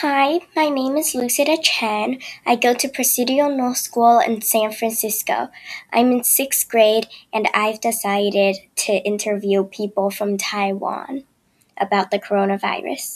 Hi, my name is Lucida Chen. I go to Presidio North School in San Francisco. I'm in sixth grade and I've decided to interview people from Taiwan about the coronavirus.